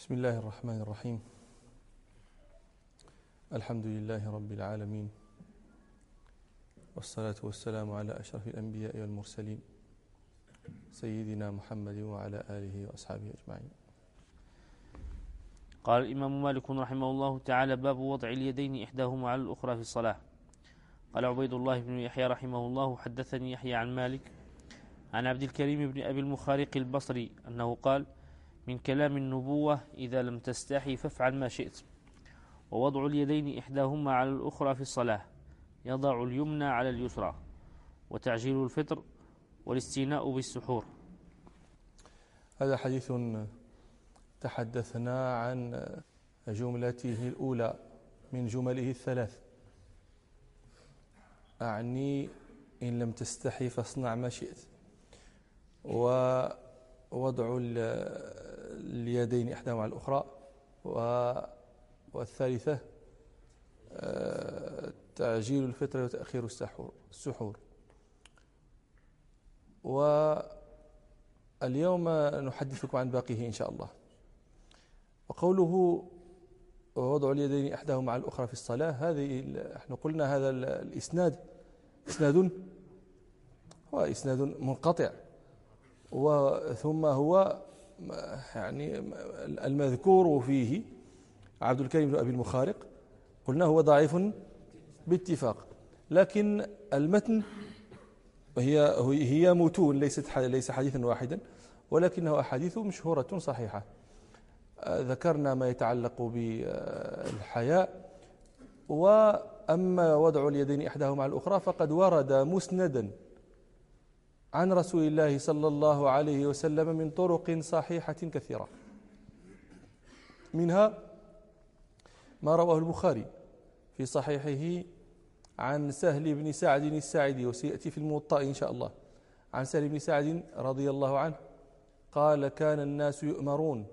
بسم الله الرحمن الرحيم. الحمد لله رب العالمين. والصلاة والسلام على أشرف الأنبياء والمرسلين سيدنا محمد وعلى آله وأصحابه أجمعين. قال الإمام مالك رحمه الله تعالى باب وضع اليدين إحداهما على الأخرى في الصلاة. قال عبيد الله بن يحيى رحمه الله حدثني يحيى عن مالك عن عبد الكريم بن أبي المخارق البصري أنه قال من كلام النبوة إذا لم تستحي فافعل ما شئت. ووضع اليدين إحداهما على الأخرى في الصلاة يضع اليمنى على اليسرى. وتعجيل الفطر والاستيناء بالسحور. هذا حديث تحدثنا عن جملته الأولى من جمله الثلاث. أعني إن لم تستحي فاصنع ما شئت. ووضع اليدين إحداهما على الأخرى والثالثة آه، تعجيل الفطر وتأخير السحور السحور. واليوم نحدثكم عن باقيه إن شاء الله. وقوله ووضع اليدين إحداهما على الأخرى في الصلاة هذه إحنا قلنا هذا الإسناد إسناد هو إسناد منقطع. وثم هو يعني المذكور فيه عبد الكريم بن أبي المخارق قلنا هو ضعيف باتفاق. لكن المتن هي هي متون ليست ليس حديثا واحدا ولكنه أحاديث مشهورة صحيحة. ذكرنا ما يتعلق بالحياء وأما وضع اليدين إحداهما على الأخرى فقد ورد مسندا. عن رسول الله صلى الله عليه وسلم من طرق صحيحة كثيرة. منها ما رواه البخاري في صحيحه عن سهل بن سعد الساعدي وسيأتي في الموطأ إن شاء الله. عن سهل بن سعد رضي الله عنه قال كان الناس يؤمرون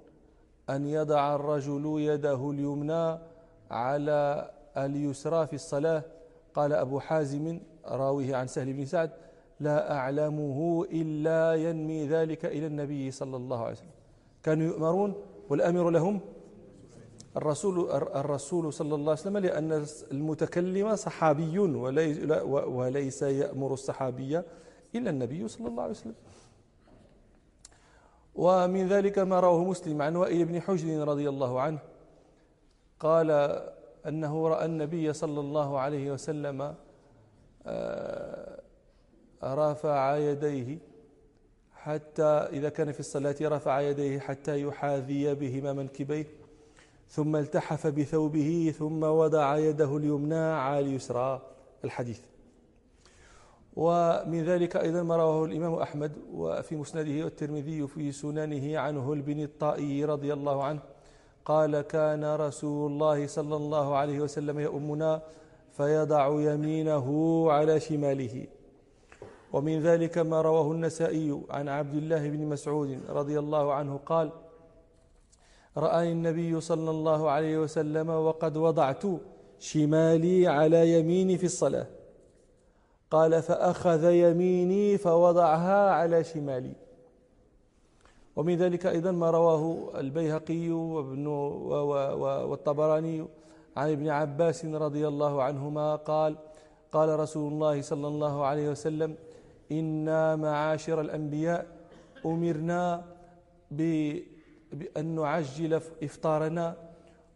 أن يضع الرجل يده اليمنى على اليسرى في الصلاة. قال أبو حازم راويه عن سهل بن سعد لا أعلمه إلا ينمي ذلك إلى النبي صلى الله عليه وسلم. كانوا يؤمرون والأمر لهم الرسول الرسول صلى الله عليه وسلم لأن المتكلم صحابي وليس يأمر الصحابي إلا النبي صلى الله عليه وسلم. ومن ذلك ما رواه مسلم عن وائل بن حجر رضي الله عنه. قال أنه رأى النبي صلى الله عليه وسلم آه، رفع يديه حتى إذا كان في الصلاة رفع يديه حتى يحاذي بهما منكبيه ثم التحف بثوبه ثم وضع يده اليمنى على اليسرى. الحديث. ومن ذلك أيضا ما رواه الإمام أحمد وفي مسنده والترمذي في سننه عنه البن الطائي رضي الله عنه قال كان رسول الله صلى الله عليه وسلم يؤمنا فيضع يمينه على شماله. ومن ذلك ما رواه النسائي عن عبد الله بن مسعود رضي الله عنه قال رآني النبي صلى الله عليه وسلم وقد وضعت شمالي على يميني في الصلاة. قال فأخذ يميني فوضعها على شمالي. ومن ذلك أيضا ما رواه البيهقي وابن والطبراني عن ابن عباس رضي الله عنهما قال قال رسول الله صلى الله عليه وسلم إنا معاشر الأنبياء أمرنا بأن نعجل إفطارنا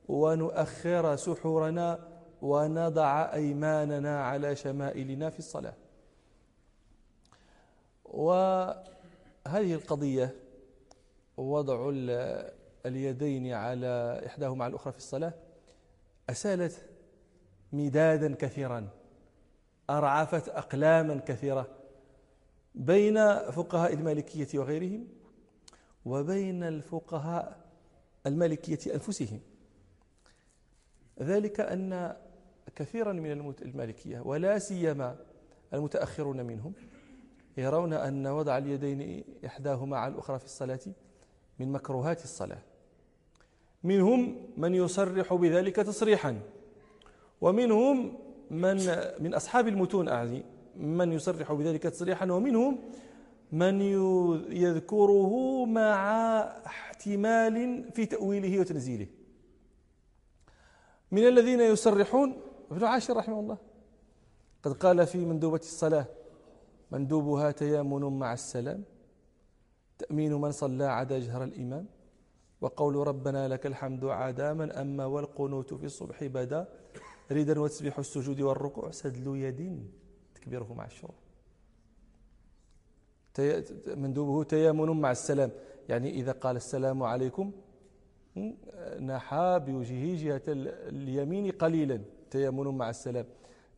ونؤخر سحورنا ونضع أيماننا على شمائلنا في الصلاة. وهذه القضية وضع اليدين على إحداهما على الأخرى في الصلاة أسالت مدادا كثيرا أرعفت أقلاما كثيرة. بين فقهاء المالكية وغيرهم وبين الفقهاء المالكية أنفسهم. ذلك أن كثيرا من المالكية ولا سيما المتأخرون منهم يرون أن وضع اليدين إحداهما على الأخرى في الصلاة من مكروهات الصلاة. منهم من يصرح بذلك تصريحا ومنهم من من أصحاب المتون أعني من يصرح بذلك تصريحا ومنهم من يذكره مع احتمال في تأويله وتنزيله. من الذين يصرحون ابن عاشر رحمه الله قد قال في مندوبة الصلاة مندوبها تيامن مع السلام تأمين من صلى عدا جهر الإمام وقول ربنا لك الحمد عدا من أما والقنوت في الصبح بدا ريدا وتسبيح السجود والركوع سدل يد. تكبيره مع الشروع مندوبه تيامن مع السلام. يعني إذا قال السلام عليكم نحى بوجهه جهة اليمين قليلا تيامن مع السلام.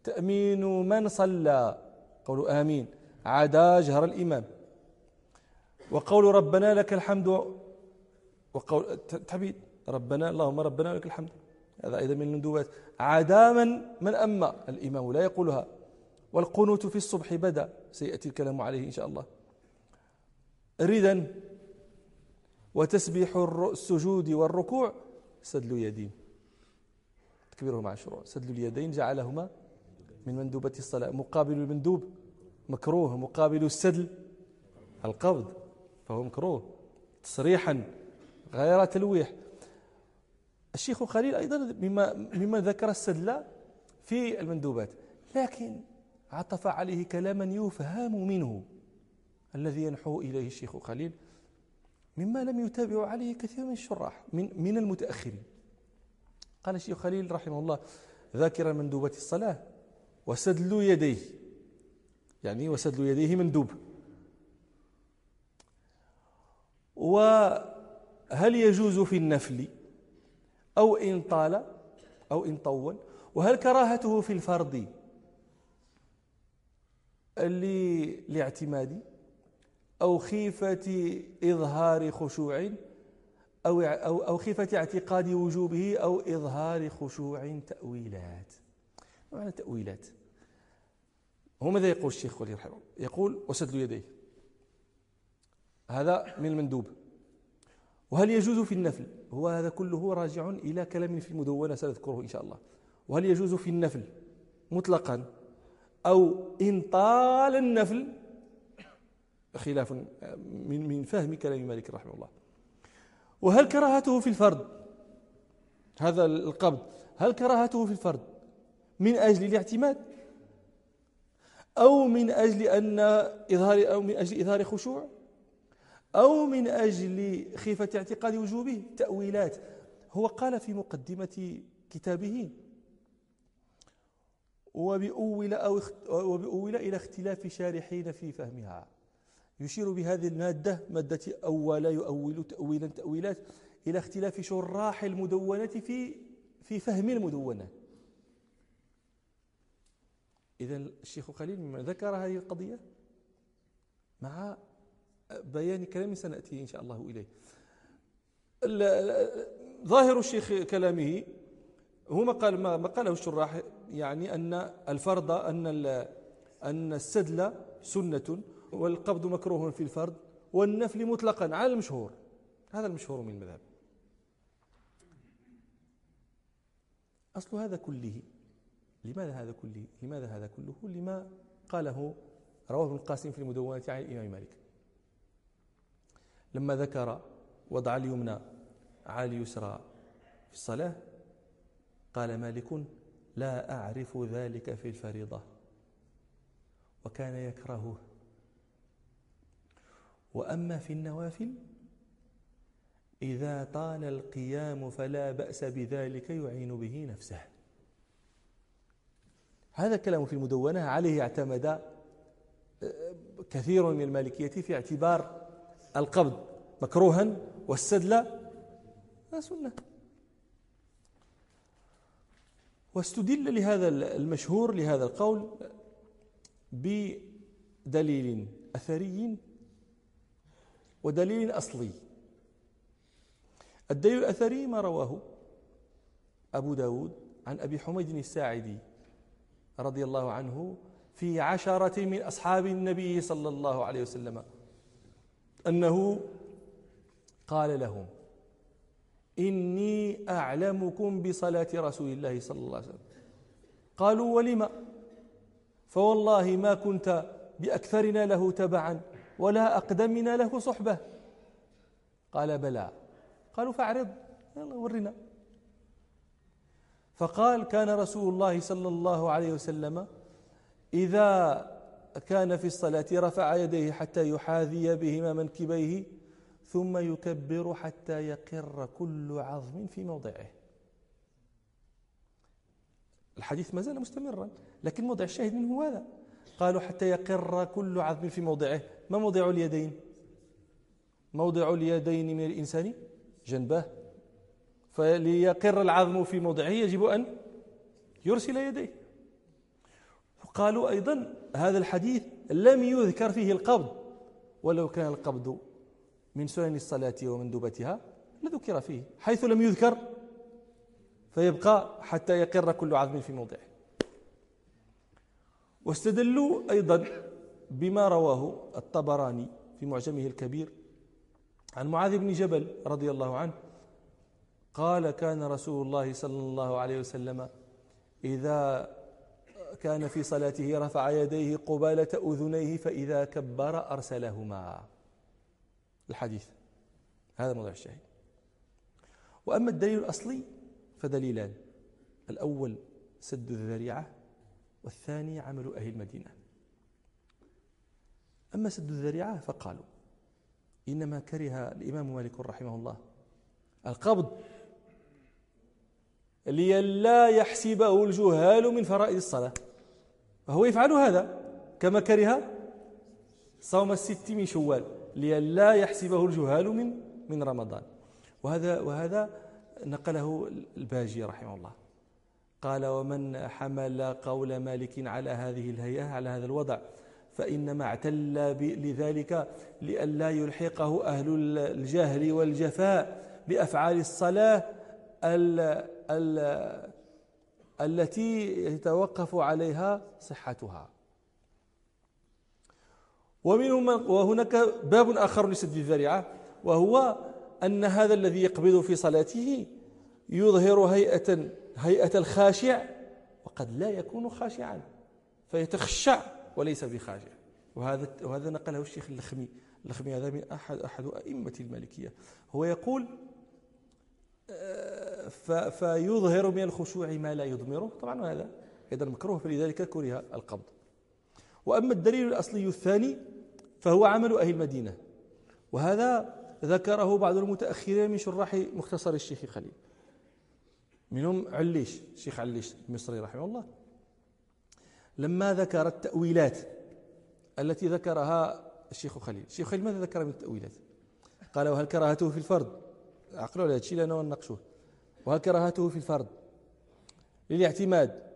تأمين من صلى قول آمين. عدا جهر الإمام. وقول ربنا لك الحمد. وقول تعبيد ربنا اللهم ربنا لك الحمد. هذا أيضا من المندوبات. عدا من من أما؟ الإمام لا يقولها. والقنوت في الصبح بدا. سيأتي الكلام عليه إن شاء الله. ردا وتسبيح السجود والركوع سدل يدين تكبيره مع الشروع. سدل اليدين جعلهما من مندوبة الصلاة. مقابل المندوب مكروه مقابل السدل القبض فهو مكروه. تصريحا غير تلويح. الشيخ خليل أيضا مما, مما ذكر السدل في المندوبات. لكن عطف عليه كلاما يفهم منه. الذي ينحو إليه الشيخ خليل مما لم يتابع عليه كثير من الشراح من, من المتأخرين. قال الشيخ خليل رحمه الله ذاكرا مندوبة الصلاة وسدل يديه. يعني وسدل يديه مندوب. وهل يجوز في النفل أو إن طال أو إن طول؟ وهل كراهته في الفرض؟ لاعتماد أو خيفة إظهار خشوع أو أو أو خيفة اعتقاد وجوبه أو إظهار خشوع تأويلات. معنى تأويلات؟ هو ماذا يقول الشيخ ولي رحمه يقول وسدل يديه. هذا من المندوب. وهل يجوز في النفل؟ هو هذا كله راجع إلى كلام في المدونة سنذكره إن شاء الله. وهل يجوز في النفل مطلقا؟ أو إن طال النفل خلاف من من فهم كلام مالك رحمه الله. وهل كراهته في الفرد؟ هذا القبض. هل كراهته في الفرد؟ من أجل الاعتماد؟ أو من أجل أن إظهار أو من أجل إظهار خشوع؟ أو من أجل خيفة اعتقاد وجوبه؟ تأويلات. هو قال في مقدمة كتابه وبأول, أو وبأول إلى اختلاف شارحين في فهمها. يشير بهذه المادة مادة أول يؤول تأويلا تأويلات إلى اختلاف شراح المدونة في في فهم المدونة. إذا الشيخ خليل ذكر هذه القضية مع بيان كلام سنأتي إن شاء الله إليه. ظاهر الشيخ كلامه هو ما قال ما قاله الشراح يعني أن الفرض أن أن السدل سنة والقبض مكروه في الفرد والنفل مطلقا على المشهور. هذا المشهور من المذهب. أصل هذا كله لماذا هذا كله؟ لماذا هذا كله؟ لما قاله رواه ابن القاسم في المدونة عن الإمام مالك. لما ذكر وضع اليمنى على اليسرى في الصلاة قال مالك لا أعرف ذلك في الفريضة. وكان يكرهه. وأما في النوافل إذا طال القيام فلا بأس بذلك يعين به نفسه. هذا الكلام في المدونة عليه اعتمد آه، كثير من المالكية في اعتبار القبض مكروها والسدل. سنة. واستدل لهذا المشهور لهذا القول بدليل أثري ودليل أصلي. الدليل الأثري ما رواه أبو داود عن أبي حميد الساعدي رضي الله عنه في عشرة من أصحاب النبي صلى الله عليه وسلم أنه قال لهم إني أعلمكم بصلاة رسول الله صلى الله عليه وسلم. قالوا ولم فوالله ما كنت بأكثرنا له تبعا ولا أقدمنا له صحبة. قال بلى. قالوا فاعرض. يلا ورنا. فقال كان رسول الله صلى الله عليه وسلم إذا كان في الصلاة رفع يديه حتى يحاذي بهما منكبيه ثم يكبر حتى يقر كل عظم في موضعه. الحديث ما زال مستمرا لكن موضع الشاهد منه هذا. قالوا حتى يقر كل عظم في موضعه. ما موضع اليدين؟ موضع اليدين من الإنسان جنبه. فليقر العظم في موضعه يجب أن يرسل يديه. قالوا أيضا هذا الحديث لم يذكر فيه القبض ولو كان القبض من سنن الصلاة ومندوبتها لذكر فيه حيث لم يذكر فيبقى حتى يقر كل عظم في موضعه. واستدلوا أيضا بما رواه الطبراني في معجمه الكبير عن معاذ بن جبل رضي الله عنه قال كان رسول الله صلى الله عليه وسلم إذا كان في صلاته رفع يديه قبالة أذنيه فإذا كبر أرسلهما. الحديث. هذا موضوع الشاهد. وأما الدليل الأصلي فدليلان. الأول سد الذريعة والثاني عمل أهل المدينة. أما سد الذريعة فقالوا إنما كره الإمام مالك رحمه الله القبض لئلا يحسبه الجهال من فرائض الصلاة. فهو يفعل هذا كما كره صوم الست من شوال. لئلا يحسبه الجهال من من رمضان. وهذا وهذا نقله الباجي رحمه الله. قال ومن حمل قول مالك على هذه الهيئة على هذا الوضع فإنما اعتل لذلك لئلا يلحقه أهل الجهل والجفاء بأفعال الصلاة ال ال التي يتوقف عليها صحتها. ومنهم وهناك باب آخر لسد الذريعة وهو أن هذا الذي يقبض في صلاته يظهر هيئة هيئة الخاشع وقد لا يكون خاشعا فيتخشع وليس بخاشع. وهذا وهذا نقله الشيخ اللخمي اللخمي هذا من أحد أحد أئمة المالكية. هو يقول آه، فيظهر من الخشوع ما لا يضمره. طبعا هذا أيضا مكروه فلذلك كره القبض. وأما الدليل الأصلي الثاني فهو عمل أهل المدينة. وهذا ذكره بعض المتأخرين من شراح مختصر الشيخ خليل. منهم عليش الشيخ عليش المصري رحمه الله. لما ذكر التأويلات التي ذكرها الشيخ خليل. الشيخ خليل ماذا ذكر من التأويلات؟ قال وهل كراهته في الفرد عقلوا على هذا ونناقشوه وهل كراهته في الفرد للاعتماد.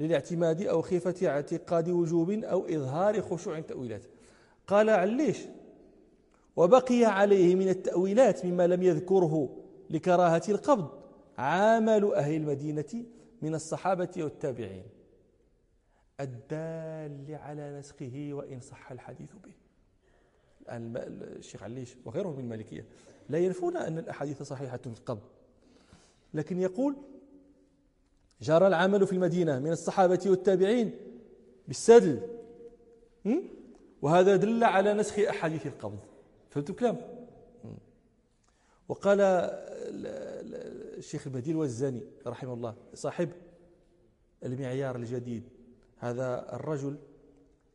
للاعتماد أو خيفة اعتقاد وجوب أو إظهار خشوع تأويلات. قال عليش؟ وبقي عليه من التأويلات مما لم يذكره لكراهة القبض عامل أهل المدينة من الصحابة والتابعين. الدال على نسخه وإن صح الحديث به. الآن الشيخ عليش وغيره من المالكية لا ينفون أن الأحاديث صحيحة في القبض لكن يقول جرى العمل في المدينة من الصحابة والتابعين بالسدل. وهذا دل على نسخ أحاديث القبض. فهمت الكلام؟ وقال الشيخ البديل والزاني رحمه الله صاحب المعيار الجديد هذا الرجل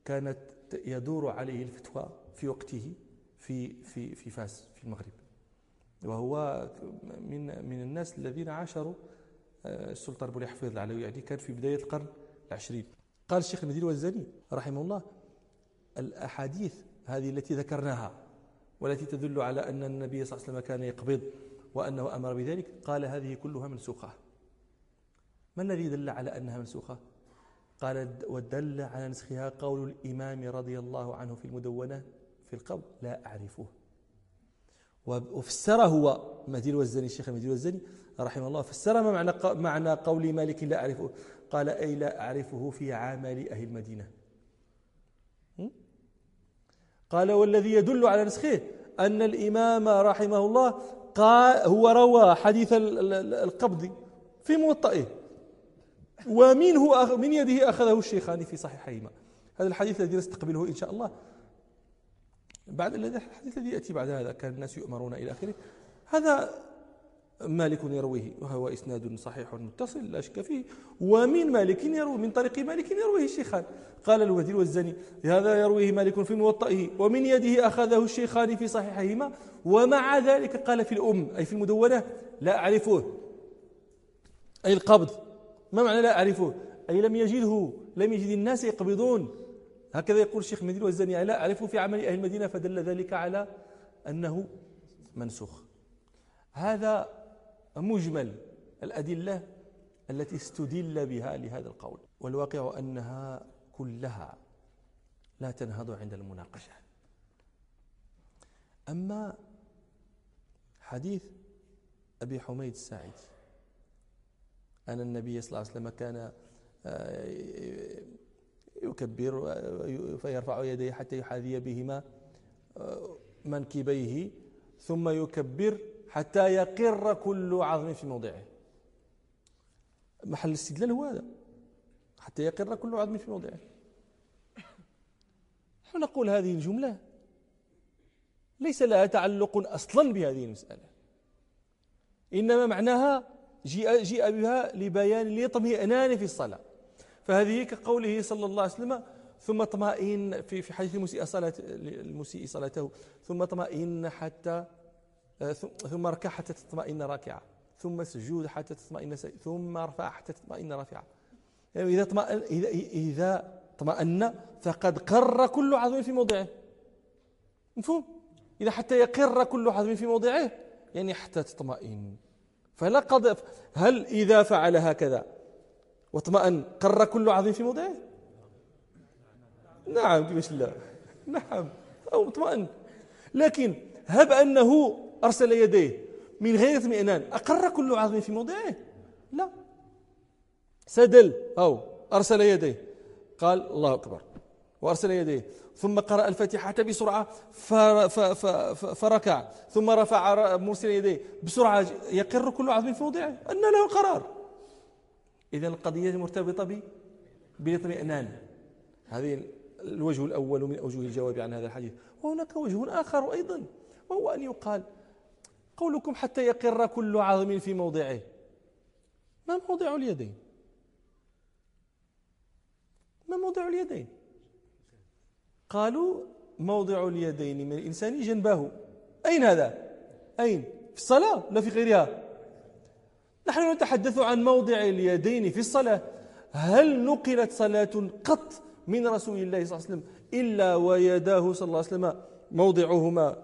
كانت يدور عليه الفتوى في وقته في في في فاس في المغرب. وهو من من الناس الذين عاشروا السلطان بولي حفيظ العلوي يعني كان في بداية القرن العشرين. قال الشيخ المدين والزاني رحمه الله الأحاديث هذه التي ذكرناها والتي تدل على أن النبي صلى الله عليه وسلم كان يقبض وأنه أمر بذلك قال هذه كلها منسوخة. ما الذي دل على أنها منسوخة؟ قال ودل على نسخها قول الإمام رضي الله عنه في المدونة في القبض لا أعرفه. وفسر هو مهدي الوزني الشيخ مهدي الوزني رحمه الله. فسر ما معنى معنى قول مالك لا أعرفه. قال أي لا أعرفه في عمل أهل المدينة. قال والذي يدل على نسخه أن الإمام رحمه الله قال هو روى حديث القبض في موطئه. ومنه من يده أخذه الشيخان في صحيحيهما. هذا الحديث الذي نستقبله إن شاء الله. بعد الحديث الذي يأتي بعد هذا كان الناس يؤمرون إلى آخره. هذا مالك يرويه وهو إسناد صحيح متصل لا شك فيه. ومن مالك يروي من طريق مالك يرويه الشيخان. قال الوزير والزني هذا يرويه مالك في موطئه ومن يده أخذه الشيخان في صحيحهما ومع ذلك قال في الأم أي في المدونة لا أعرفه. أي القبض. ما معنى لا أعرفه أي لم يجده لم يجد الناس يقبضون. هكذا يقول الشيخ المدينة والزني لا أعرفه في عمل أهل المدينة. فدل ذلك على أنه منسوخ. هذا مجمل الأدلة التي استدل بها لهذا القول. والواقع أنها كلها لا تنهض عند المناقشة. أما حديث أبي حميد الساعدي أن النبي صلى الله عليه وسلم كان آه، يكبر فيرفع يديه حتى يحاذي بهما آه، منكبيه ثم يكبر حتى يقر كل عظم في موضعه. محل الاستدلال هو هذا. حتى يقر كل عظم في موضعه. نحن نقول هذه الجملة ليس لها تعلق أصلا بهذه المسألة. إنما معناها جيء, جيء بها لبيان الاطمئنان في الصلاة. فهذه كقوله صلى الله عليه وسلم ثم اطمئن في في حديث المسيء صلاة المسيء صلاته ثم اطمئن حتى ثم اركع حتى تطمئن راكعة. ثم سجود حتى تطمئن ثم ارفع حتى تطمئن رافعة يعني إذا طمأن إذا إذا اطمأن فقد قر كل عظم في موضعه. مفهوم؟ إذا حتى يقر كل عظم في موضعه يعني حتى تطمئن. فلا قد هل إذا فعل هكذا واطمأن قر كل عظم في موضعه؟ نعم كيفاش لا نعم. أو اطمأن لكن هب أنه أرسل يديه من غير اطمئنان. أقر كل عظم في موضعه؟ لا. سدل. أو أرسل يديه. قال الله أكبر. وأرسل يديه. ثم قرأ الفاتحة بسرعة فركع. ثم رفع مرسل يديه بسرعة. يقر كل عظم في موضعه. أن له قرار. إذا القضية مرتبطة بالاطمئنان. هذه الوجه الأول من أوجه الجواب عن هذا الحديث. وهناك وجه آخر أيضا وهو أن يقال قولكم حتى يقر كل عظم في موضعه. ما موضع اليدين؟ ما موضع اليدين؟ قالوا موضع اليدين من الإنسان جنبه. أين هذا؟ أين؟ في الصلاة لا في غيرها؟ نحن نتحدث عن موضع اليدين في الصلاة. هل نقلت صلاة قط من رسول الله صلى الله عليه وسلم إلا ويداه صلى الله عليه وسلم؟ موضعهما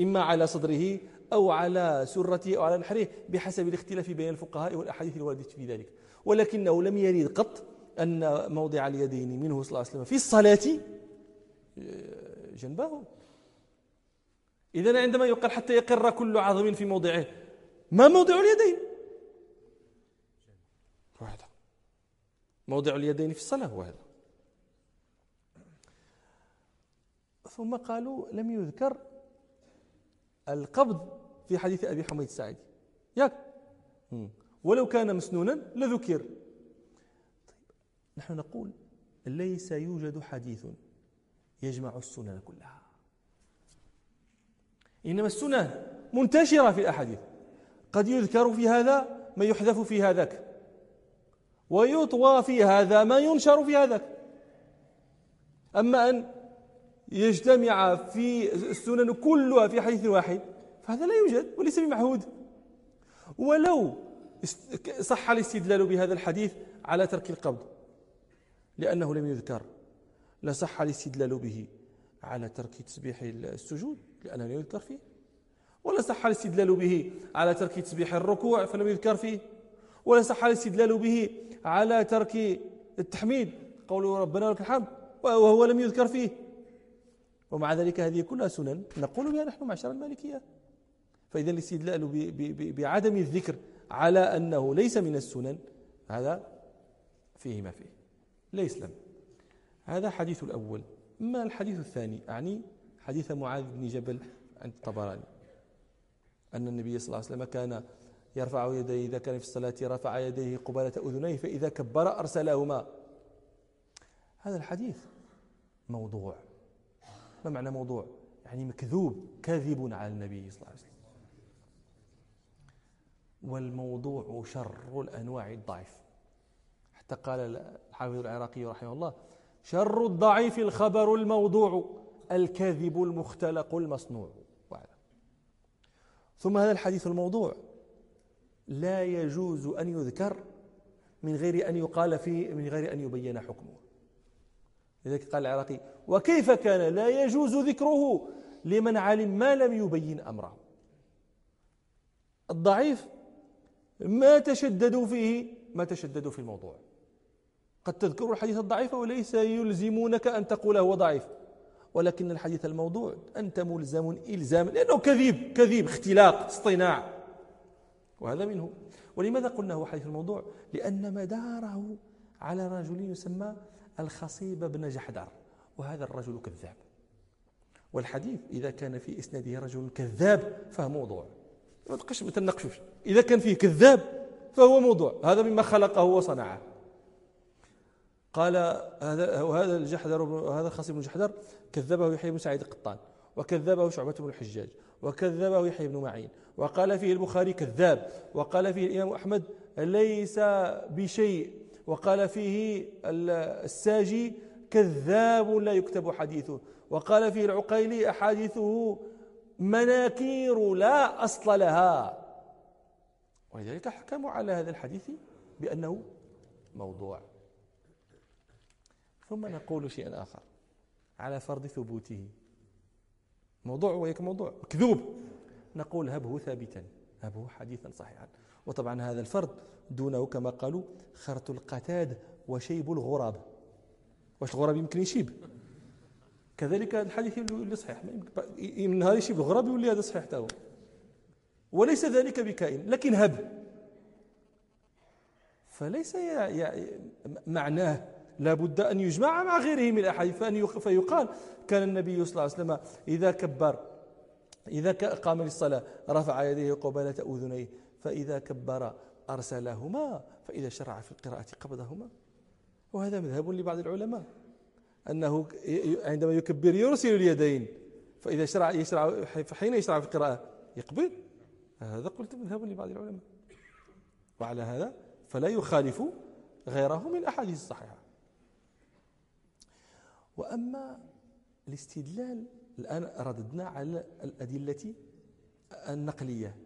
إما على صدره أو على سرته أو على نحره بحسب الاختلاف بين الفقهاء والأحاديث الواردة في ذلك. ولكنه لم يرد قط أن موضع اليدين منه صلى الله عليه وسلم في الصلاة جنبه. إذا عندما يقال حتى يقر كل عظم في موضعه ما موضع اليدين؟ واحدة موضع اليدين في الصلاة هو هذا ثم قالوا لم يذكر القبض في حديث أبي حميد الساعدي. ياك. ولو كان مسنونا لذكر. طيب نحن نقول ليس يوجد حديث يجمع السنن كلها. إنما السنن منتشرة في الأحاديث. قد يذكر في هذا ما يحذف في هذاك. ويطوى في هذا ما ينشر في هذاك. أما أن يجتمع في السنن كلها في حديث واحد فهذا لا يوجد وليس بمعهود. ولو صح الاستدلال بهذا الحديث على ترك القبض لأنه لم يذكر. لصح الاستدلال به على ترك تسبيح السجود لأنه لم يذكر فيه. ولا صح الاستدلال به على ترك تسبيح الركوع فلم يذكر فيه. ولا صح الاستدلال به على ترك التحميد قوله ربنا ولك الحمد وهو لم يذكر فيه. ومع ذلك هذه كلها سنن. نقول بها نحن معشر المالكية. فإذا الاستدلال بعدم الذكر على أنه ليس من السنن هذا فيه ما فيه. لا يسلم هذا حديث الأول. ما الحديث الثاني أعني حديث معاذ بن جبل عند الطبراني. أن النبي صلى الله عليه وسلم كان يرفع يديه إذا كان في الصلاة رفع يديه قبالة أذنيه فإذا كبر أرسلهما. هذا الحديث موضوع. ما معنى موضوع يعني مكذوب كاذب على النبي صلى الله عليه وسلم. والموضوع شر الأنواع الضعيف. حتى قال الحافظ العراقي رحمه الله شر الضعيف الخبر الموضوع الكاذب المختلق المصنوع. ثم هذا الحديث الموضوع لا يجوز أن يذكر من غير أن يقال فيه من غير أن يبين حكمه. لذلك قال العراقي وكيف كان؟ لا يجوز ذكره لمن علم ما لم يبين أمره. الضعيف ما تشددوا فيه ما تشددوا في الموضوع. قد تذكر الحديث الضعيف وليس يلزمونك أن تقول هو ضعيف ولكن الحديث الموضوع أنت ملزم إلزام لأنه كذب كذب اختلاق اصطناع. وهذا منه. ولماذا قلنا هو حديث الموضوع؟ لأن مداره على رجل يسمى الخصيب بن جحدر وهذا الرجل كذاب. والحديث إذا كان في إسناده رجل كذاب فهو موضوع. ما تبقاش تناقشوش إذا كان فيه كذاب فهو موضوع. هذا مما خلقه وصنعه. قال هذا وهذا الجحدر هذا خصيب بن جحدر كذبه يحيى بن سعيد القطان وكذبه شعبة بن الحجاج وكذبه يحيى بن معين وقال فيه البخاري كذاب وقال فيه الإمام أحمد ليس بشيء. وقال فيه الساجي كذاب لا يكتب حديثه. وقال فيه العقيلي أحاديثه مناكير لا أصل لها. ولذلك حكموا على هذا الحديث بأنه موضوع. ثم نقول شيئا آخر على فرض ثبوته. موضوع ويك موضوع. كذوب نقول هبه ثابتا. هبه حديثا صحيحا. وطبعا هذا الفرض دونه كما قالوا خرط القتاد وشيب الغراب. واش الغراب يمكن يشيب؟ كذلك الحديث اللي صحيح. من نهار يشيب الغراب يولي هذا صحيح تاهو وليس ذلك بكائن لكن هب. فليس معناه لا بد أن يجمع مع غيره من الأحاديث. فيقال كان النبي صلى الله عليه وسلم إذا كبر إذا قام للصلاة رفع يديه قبالة أذنيه فإذا كبر أرسلهما فإذا شرع في القراءة قبضهما. وهذا مذهب لبعض العلماء. أنه عندما يكبر يرسل اليدين فإذا شرع يشرع حين يشرع في القراءة يقبل. هذا قلت مذهب لبعض العلماء. وعلى هذا فلا يخالف غيره من الأحاديث الصحيحة. وأما الاستدلال الآن رددنا على الأدلة النقلية.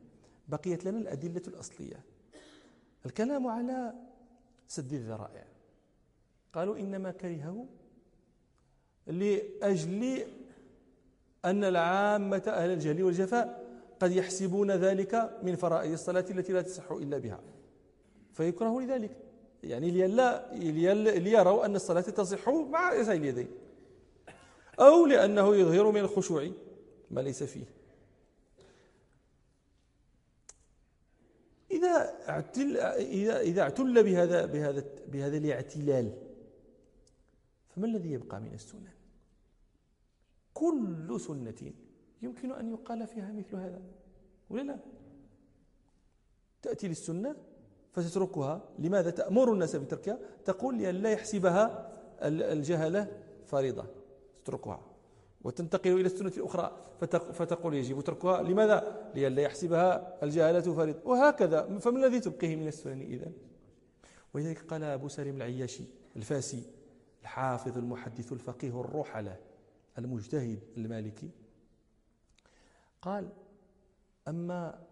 بقيت لنا الأدلة الأصلية. الكلام على سد الذرائع. قالوا إنما كرهه لأجل أن العامة أهل الجهل والجفاء قد يحسبون ذلك من فرائض الصلاة التي لا تصح إلا بها. فيكره لذلك. يعني ليلا ليروا أن الصلاة تصح مع رفع اليدين. أو لأنه يظهر من الخشوع ما ليس فيه. إذا اعتل إذا إذا اعتل بهذا بهذا بهذا الاعتلال فما الذي يبقى من السنن؟ كل سنة يمكن أن يقال فيها مثل هذا ولا لا؟ تأتي للسنة فتتركها لماذا تأمر الناس بتركها تقول لئلا يحسبها الجهلة فريضة تتركها وتنتقل إلى السنة الأخرى فتقول يجب تركها. لماذا؟ لئلا يحسبها الجهالة فريضة. وهكذا. فما الذي تبقيه من السنن إذن؟ ولذلك قال أبو سليم العياشي الفاسي الحافظ المحدث الفقيه الروحلة المجتهد المالكي قال أما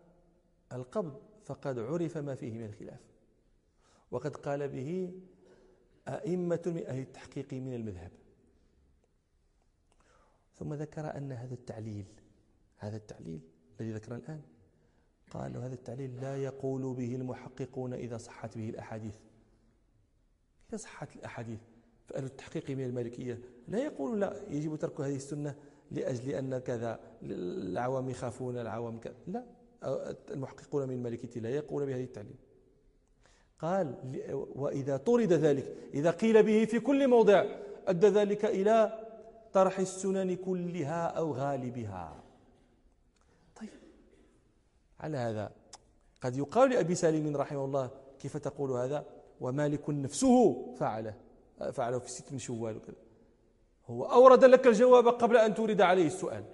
القبض فقد عرف ما فيه من الخلاف. وقد قال به أئمة من أهل التحقيق من المذهب. ثم ذكر أن هذا التعليل هذا التعليل الذي ذكر الآن قال هذا التعليل لا يقول به المحققون إذا صحت به الأحاديث. إذا صحت الأحاديث فأهل التحقيق من المالكية لا يقول لا يجب ترك هذه السنة لأجل أن كذا العوام يخافون العوام كذا. لا المحققون من المالكية لا يقولون بهذه التعليل. قال وإذا طرد ذلك إذا قيل به في كل موضع أدى ذلك إلى طرح السنن كلها أو غالبها. طيب على هذا قد يقال لأبي سالم رحمه الله كيف تقول هذا؟ ومالك نفسه فعله فعله في ست من شوال وكذا. هو أورد لك الجواب قبل أن تورد عليه السؤال.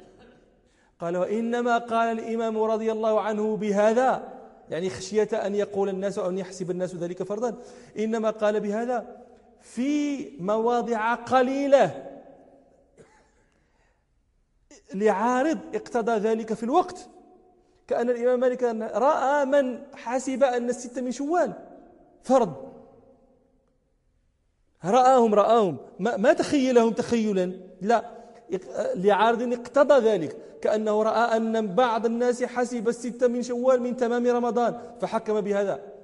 قال وإنما قال الإمام رضي الله عنه بهذا. يعني خشية أن يقول الناس أو أن يحسب الناس ذلك فرضا. إنما قال بهذا في مواضع قليلة. لعارض اقتضى ذلك في الوقت. كأن الإمام مالك رأى من حسب أن الستة من شوال. فرض. رآهم رآهم. ما, ما تخيلهم تخيلا. لا لعارض اقتضى ذلك. كأنه رأى أن بعض الناس حسب الستة من شوال من تمام رمضان. فحكم بهذا.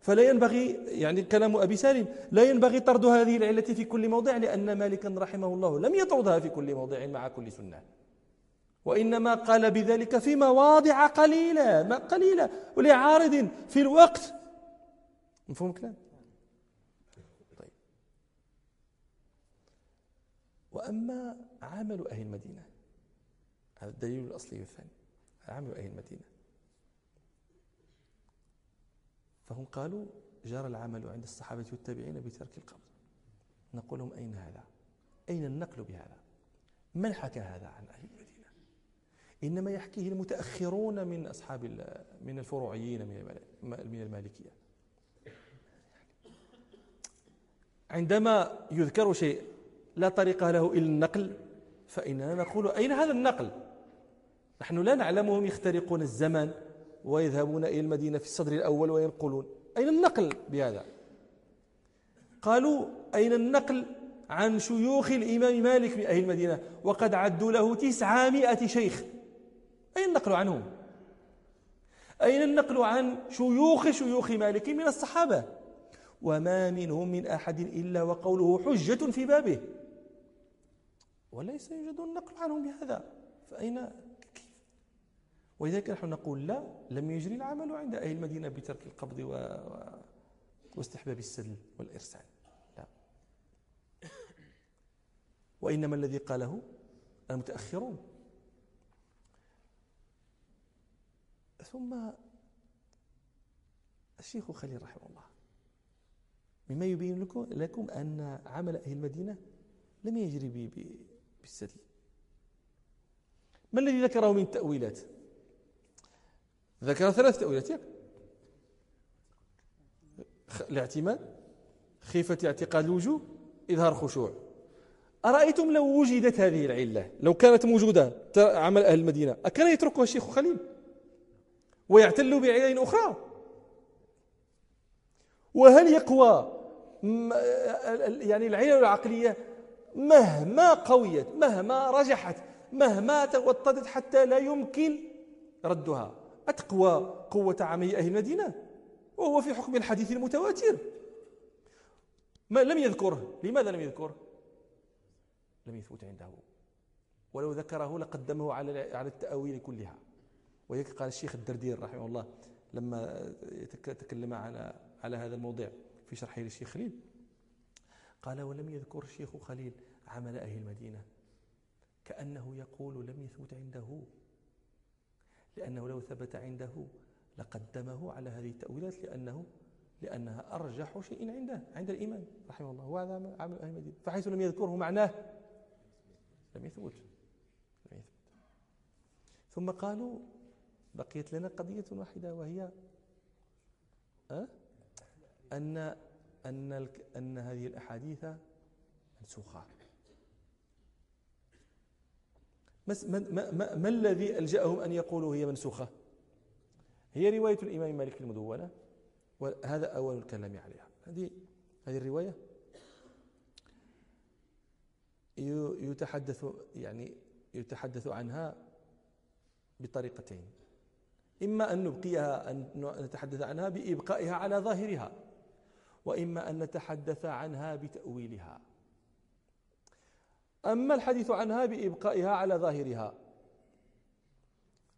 فلا ينبغي يعني كلام أبي سالم لا ينبغي طرد هذه العلة في كل موضع لأن مالكا رحمه الله لم يطردها في كل موضع مع كل سنة. وإنما قال بذلك في مواضع قليلة ما قليلة ولعارض في الوقت. مفهوم الكلام؟ طيب. وأما عمل أهل المدينة هذا الدليل الأصلي الثاني عمل أهل المدينة. فهم قالوا جرى العمل عند الصحابة والتابعين بترك القبض نقول لهم أين هذا؟ أين النقل بهذا؟ من حكى هذا عن أهل إنما يحكيه المتأخرون من أصحاب من الفروعيين من المالكية. عندما يذكر شيء لا طريق له إلا النقل فإننا نقول أين هذا النقل؟ نحن لا نعلمهم يخترقون الزمن ويذهبون إلى المدينة في الصدر الأول وينقلون. أين النقل بهذا؟ قالوا أين النقل عن شيوخ الإمام مالك من أهل المدينة؟ وقد عدوا له تسعمائة شيخ. أين النقل عنهم أين النقل عن شيوخ شيوخ مالك من الصحابة؟ وما منهم من أحد إلا وقوله حجة في بابه. وليس يوجد النقل عنهم بهذا. فأين؟ كيف ولذلك نحن نقول لا لم يجري العمل عند أهل المدينة بترك القبض و... واستحباب السدل والإرسال. لا. وإنما الذي قاله المتأخرون. ثم الشيخ خليل رحمه الله مما يبين لكم, لكم أن عمل أهل المدينة لم يجري بالسدل. ما الذي ذكره من تأويلات؟ ذكر ثلاث تأويلات الاعتماد خيفة اعتقاد الوجوه إظهار خشوع. أرأيتم لو وجدت هذه العلة؟ لو كانت موجودة عمل أهل المدينة أكان يتركها الشيخ خليل؟ ويعتل بعين أخرى. وهل يقوى يعني العلل العقلية مهما قويت مهما رجحت مهما توطدت حتى لا يمكن ردها؟ أتقوى قوة عمي أهل المدينة؟ وهو في حكم الحديث المتواتر. ما لم يذكره. لماذا لم يذكره؟ لم يثبت عنده. ولو ذكره لقدمه على على التأويل كلها. وهيك قال الشيخ الدردير رحمه الله لما تكلم على على هذا الموضوع في شرحه للشيخ خليل. قال ولم يذكر الشيخ خليل عمل أهل المدينة. كأنه يقول لم يثبت عنده. لأنه لو ثبت عنده لقدمه على هذه التأويلات لأنه لأنها أرجح شيء عنده عند الإمام رحمه الله. وهذا عمل أهل المدينة. فحيث لم يذكره معناه لم يثبت. لم يثبت. ثم قالوا بقيت لنا قضية واحدة وهي أه؟ أن أن أن هذه الأحاديث منسوخة. ما, ما, ما, الذي ألجأهم أن يقولوا هي منسوخة؟ هي رواية الإمام مالك المدونة وهذا أول الكلام عليها. هذه هذه الرواية. يتحدث يعني يتحدث عنها بطريقتين. إما أن نبقيها أن نتحدث عنها بإبقائها على ظاهرها وإما أن نتحدث عنها بتأويلها. أما الحديث عنها بإبقائها على ظاهرها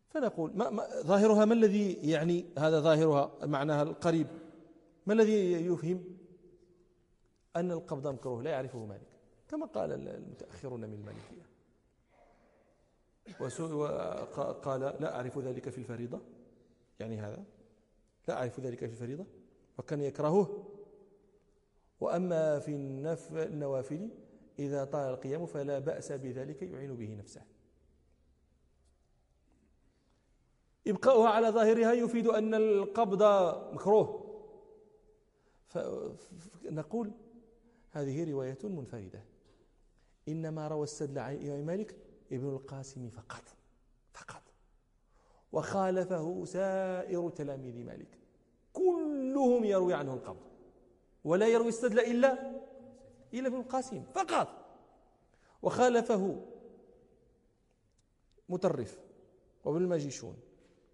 فنقول ما ما ظاهرها ما الذي يعني هذا ظاهرها معناها القريب ما الذي يفهم؟ أن القبض مكروه لا يعرفه مالك كما قال المتأخرون من المالكية. وقال لا أعرف ذلك في الفريضة. يعني هذا؟ لا أعرف ذلك في الفريضة وكان يكرهه. وأما في النوافل إذا طال القيام فلا بأس بذلك يعين به نفسه. إبقاؤها على ظاهرها يفيد أن القبض مكروه. فنقول هذه رواية منفردة. إنما روى السدل عن مالك ابن القاسم فقط فقط. وخالفه سائر تلاميذ مالك. كلهم يروي عنه القبض ولا يروي السدل إلا إلا ابن القاسم فقط. وخالفه مطرف وابن الماجيشون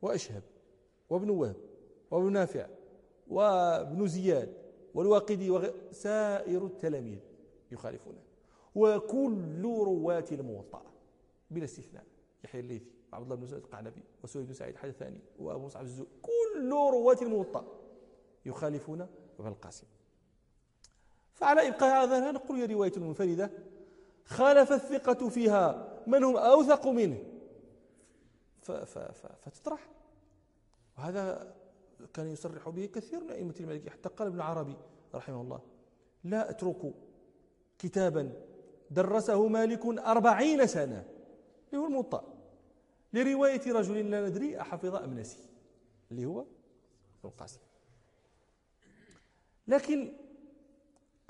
وأشهب وابن وهب وابن نافع وابن زياد والواقدي وسائر التلاميذ يخالفونه. وكل رواة الموطأ بلا استثناء. يحيى الليثي. وعبد الله بن سعيد القعنبي وسويد بن سعيد الحدثاني وأبو مصعب الزو كل رواة الموطأ يخالفون ابن القاسم. فعلى إبقاء هذا نقول هي رواية منفردة خالف الثقة فيها من هم أوثق منه. فتطرح. وهذا كان يصرح به كثير من أئمة المالكية حتى قال ابن عربي رحمه الله لا أترك كتابا درسه مالك أربعين سنة. اللي هو الموطأ لرواية رجل لا ندري أحفظ أم نسي اللي هو القاسم. لكن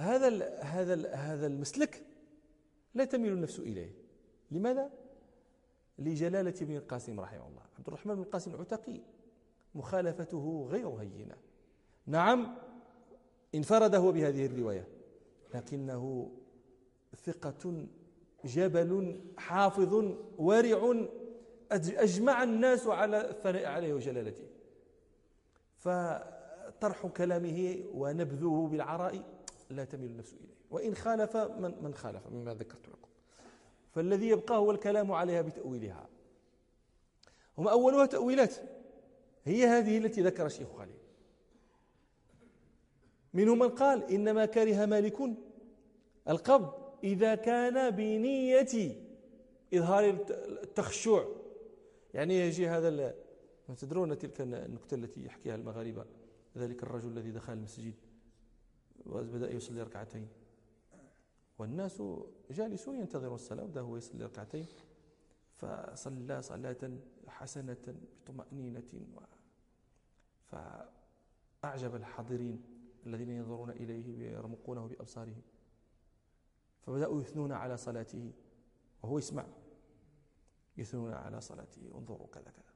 هذا ال هذا ال هذا المسلك لا تميل النفس إليه. لماذا؟ لجلالة ابن القاسم رحمه الله. عبد الرحمن بن القاسم العتقي مخالفته غير هينة. نعم انفرد هو بهذه الرواية لكنه ثقة جبل حافظ ورع أجمع الناس على الثناء عليه وجلالته. فطرح كلامه ونبذه بالعراء لا تميل النفس إليه. وإن خالف من, من خالف مما ذكرت لكم. فالذي يبقى هو الكلام عليها بتأويلها. هم أولها تأويلات. هي هذه التي ذكر الشيخ خليل منهم من قال إنما كره مالك القبض إذا كان بنية إظهار التخشع يعني يجي هذا تدرون تلك النكتة التي يحكيها المغاربة ذلك الرجل الذي دخل المسجد وبدأ يصلي ركعتين. والناس جالسون ينتظرون الصلاة وده هو يصلي ركعتين. فصلى صلاة حسنة بطمأنينة فأعجب الحاضرين الذين ينظرون إليه يرمقونه بأبصارهم. فبدأوا يثنون على صلاته وهو يسمع. يثنون على صلاته انظروا كذا كذا.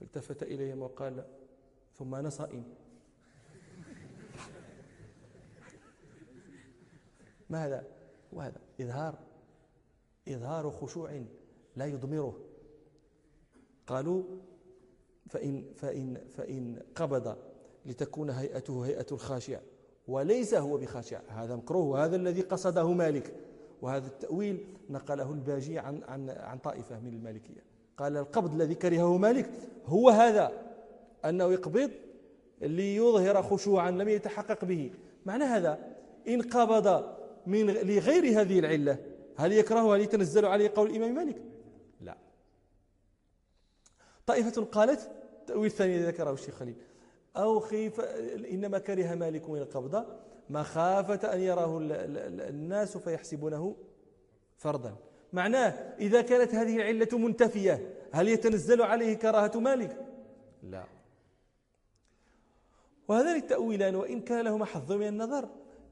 فالتفت إليهم وقال ثم أنا صائم. ما هذا؟ وهذا إظهار إظهار خشوع لا يضمره. قالوا فإن, فإن, فإن قبض لتكون هيئته هيئة الخاشع وليس هو بخاشع. هذا مكروه وهذا الذي قصده مالك. وهذا التأويل نقله الباجي عن, عن, عن طائفة من المالكية. قال القبض الذي كرهه مالك هو هذا أنه يقبض ليظهر خشوعا لم يتحقق به. معنى هذا إن قبض من لغير هذه العلة هل يكره هل يتنزل عليه قول الإمام مالك؟ لا. طائفة قالت تأويل الثاني ذكره الشيخ خليل أو خيف إنما كره مالك من القبضة مخافة أن يراه الناس فيحسبونه فرضا. معناه إذا كانت هذه العلة منتفية هل يتنزل عليه كراهة مالك؟ لا. وهذان التأويلان وإن كان لهما حظ من النظر.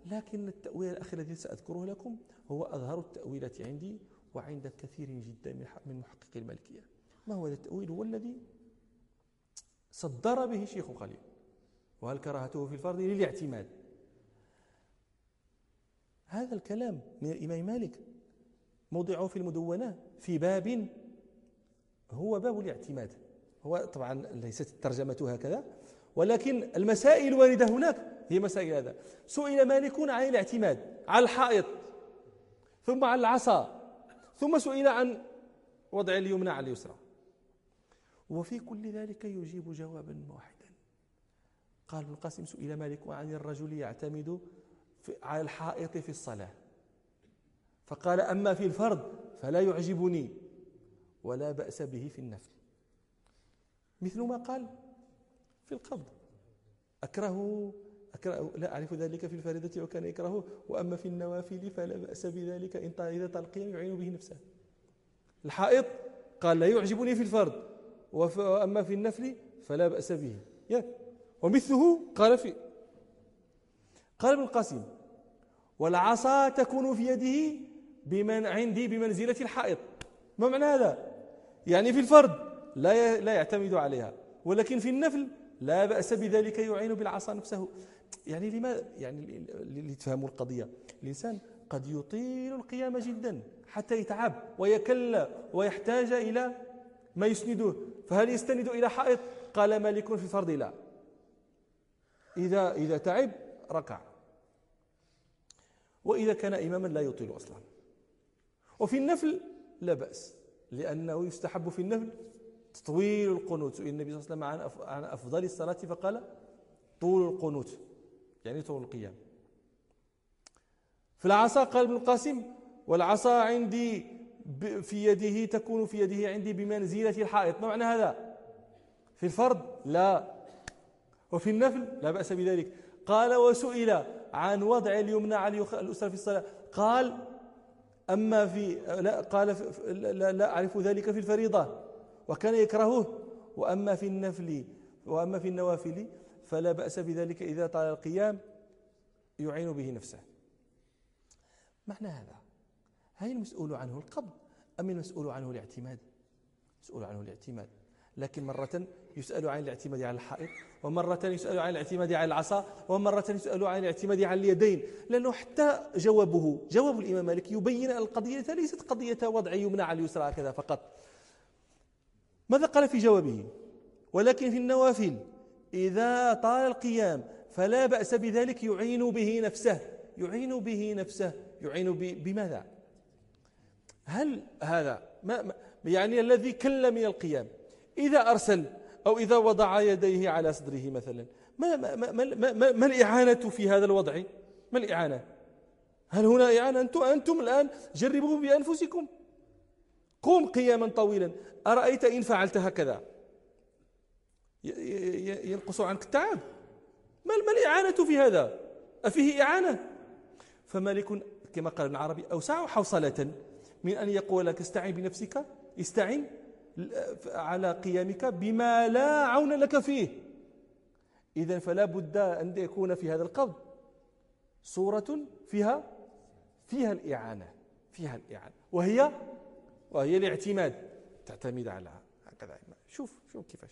لكن التأويل الأخير الذي سأذكره لكم هو أظهر التأويلات عندي وعند كثير جدا من محققي المالكية. ما هو هذا التأويل؟ هو الذي صدر به شيخ خليل. وهل كراهته في الفرض للاعتماد؟ هذا الكلام من الإمام مالك موضعه في المدونة في باب هو باب الاعتماد. هو طبعا ليست الترجمة هكذا ولكن المسائل الواردة هناك. هي مسائل هذا. سئل مالك عن الاعتماد على الحائط ثم على العصا ثم سئل عن وضع اليمنى على اليسرى. وفي كل ذلك يجيب جوابا واحدا. قال ابن القاسم سئل مالك عن الرجل يعتمد على الحائط في الصلاة. فقال أما في الفرض فلا يعجبني ولا بأس به في النفل. مثل ما قال في القبض. أكره, أكره لا أعرف ذلك في الفريضة وكان يكرهه وأما في النوافل فلا بأس بذلك إن إذا تلقي يعين به نفسه. الحائط قال لا يعجبني في الفرض وأما في النفل فلا بأس به. ومثله قال في قال ابن القاسم والعصا تكون في يده بمن عندي بمنزلة الحائط. ما معنى هذا؟ يعني في الفرد لا لا يعتمد عليها ولكن في النفل لا بأس بذلك يعين بالعصا نفسه. يعني لما يعني لتفهموا القضية الإنسان قد يطيل القيام جدا حتى يتعب ويكل ويحتاج إلى ما يسنده. فهل يستند إلى حائط؟ قال مالك في الفرض لا. إذا إذا تعب ركع. وإذا كان إماما لا يطيل أصلا. وفي النفل لا بأس لأنه يستحب في النفل تطويل القنوت. النبي صلى الله عليه وسلم عن أفضل الصلاة فقال طول القنوت يعني طول القيام. في العصا قال ابن القاسم والعصا عندي في يده تكون في يده عندي بمنزلة الحائط. ما معنى هذا؟ في الفرض لا. وفي النفل لا بأس بذلك. قال وسئل عن وضع اليمنى على الأسرة في الصلاة. قال أما في لا قال لا, لا أعرف ذلك في الفريضة وكان يكرهه. وأما في النفل وأما في النوافل فلا بأس بذلك إذا طال القيام يعين به نفسه. معنى هذا؟ هل المسؤول عنه القبض أم المسؤول عنه الاعتماد؟ مسؤول عنه الاعتماد. لكن مرة يسأل عن الاعتماد على الحائط ومرة يسأل عن الاعتماد على العصا ومرة يسأل عن الاعتماد على اليدين. لأنه حتى جوابه جواب الإمام مالك يبين أن القضية ليست قضية وضع يمنى على اليسرى هكذا فقط. ماذا قال في جوابه؟ ولكن في النوافل إذا طال القيام فلا بأس بذلك يعين به نفسه. يعين به نفسه. يعين بماذا؟ هل هذا ما يعني الذي كل من القيام إذا أرسل أو إذا وضع يديه على صدره مثلا ما, ما, ما, ما, ما, ما الإعانة في هذا الوضع؟ ما الإعانة؟ هل هنا إعانة؟ أنتم, أنتم الآن جربوه بأنفسكم. قم قياما طويلا. أرأيت إن فعلت هكذا؟ ينقص عنك التعب. ما الإعانة في هذا؟ أفيه إعانة؟ فمالك كما قال ابن عربي أوسع حوصلة من أن يقول لك استعن بنفسك استعن على قيامك بما لا عون لك فيه. إذا فلا بد أن يكون في هذا القبض صورة فيها فيها الإعانة فيها الإعانة. وهي وهي الاعتماد. تعتمد على هكذا. شوف شوف كيفاش.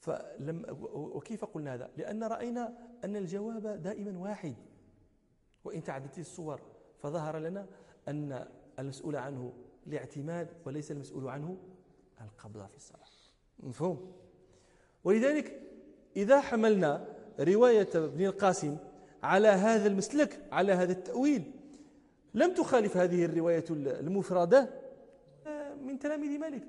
فلم وكيف قلنا هذا؟ لأن رأينا أن الجواب دائما واحد. وإن تعددت الصور فظهر لنا أن المسؤول عنه الاعتماد وليس المسؤول عنه القبضة في الصلاة. مفهوم؟ ولذلك إذا حملنا رواية ابن القاسم على هذا المسلك على هذا التأويل لم تخالف هذه الرواية المفردة؟ من تلاميذ مالك.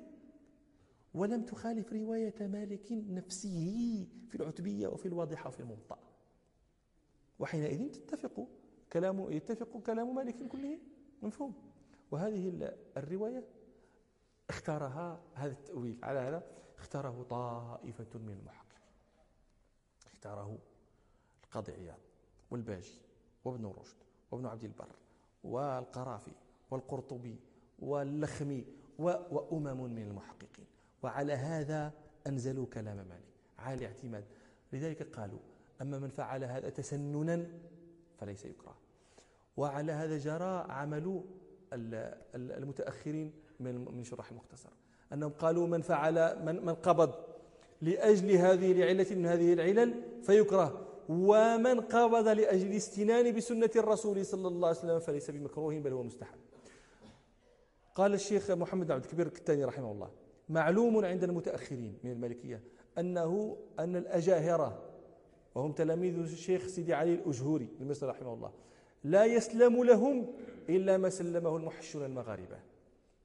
ولم تخالف رواية مالك نفسه في العتبية وفي الواضحة وفي الموطأ وحينئذ تتفق كلام يتفق كلام مالك كله مفهوم؟ وهذه الرواية اختارها هذا التأويل على هذا اختاره طائفة من المحققين. اختاره القاضي عياض والباجي وابن رشد وابن عبد البر والقرافي والقرطبي واللخمي وأمم من المحققين. وعلى هذا أنزلوا كلام مالك. على الاعتماد لذلك قالوا أما من فعل هذا تسننا فليس يكره. وعلى هذا جرى عمل المتأخرين من من شرح المختصر أنهم قالوا من فعل من, من قبض لأجل هذه العلة من هذه العلل فيكره. ومن قبض لأجل الاستنان بسنة الرسول صلى الله عليه وسلم فليس بمكروه بل هو مستحب. قال الشيخ محمد عبد الكبير الكتاني رحمه الله معلوم عند المتأخرين من المالكية أنه أن الأجاهرة وهم تلاميذ الشيخ سيدي علي الأجهوري المصري رحمه الله لا يسلم لهم إلا ما سلمه المحشون المغاربة.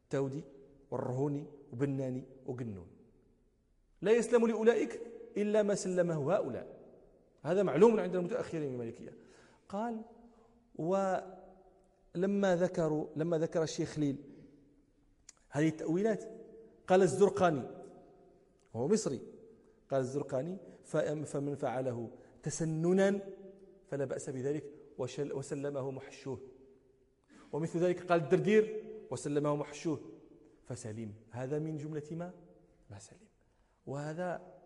تودي والرهوني وبناني وقنون. لا يسلم لأولئك إلا ما سلمه هؤلاء. هذا معلوم عند المتأخرين من المالكية قال ولما ذكروا لما ذكر الشيخ خليل هذه التأويلات قال الزرقاني وهو مصري قال الزرقاني فمن فعله تسننا فلا بأس بذلك وسلمه محشوه. ومثل ذلك قال الدردير وسلمه محشوه. فسلم هذا من جملة ما؟ ما سلم وهذا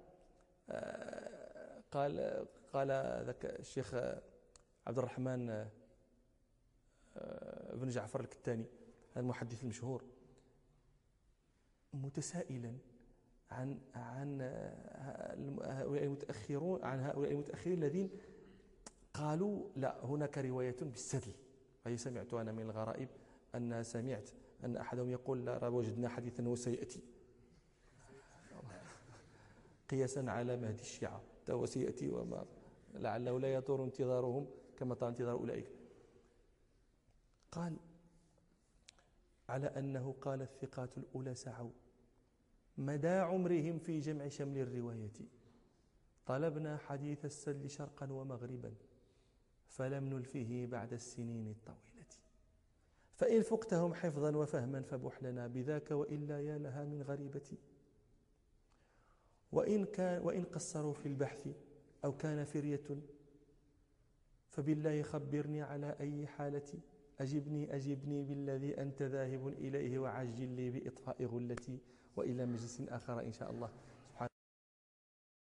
آه، قال قال ذاك الشيخ عبد الرحمن آه، بن جعفر الكتاني المحدث المشهور. متسائلا عن عن هؤلاء المتأخرون عن هؤلاء المتأخرين الذين قالوا لا هناك رواية بالسدل. هي سمعت أنا من الغرائب أن سمعت أن أحدهم يقول لا وجدنا حديثا وسيأتي. قياسا على مهدي الشيعة. وسيأتي وما لعله لا يطور انتظارهم كما طال انتظار أولئك. قال على أنه قال الثقات الأولى سعوا. مدى عمرهم في جمع شمل الرواية. طلبنا حديث السل شرقا ومغربا. فلم نلفه بعد السنين الطويلة. فإن فقتهم حفظا وفهما فبح لنا بذاك وإلا يا لها من غريبة. وإن, كان وإن قصروا في البحث أو كان فرية فبالله خبرني على أي حالة. أجبني أجبني بالذي أنت ذاهب إليه وعجل لي بإطفاء غلتي وإلى مجلس آخر إن شاء الله.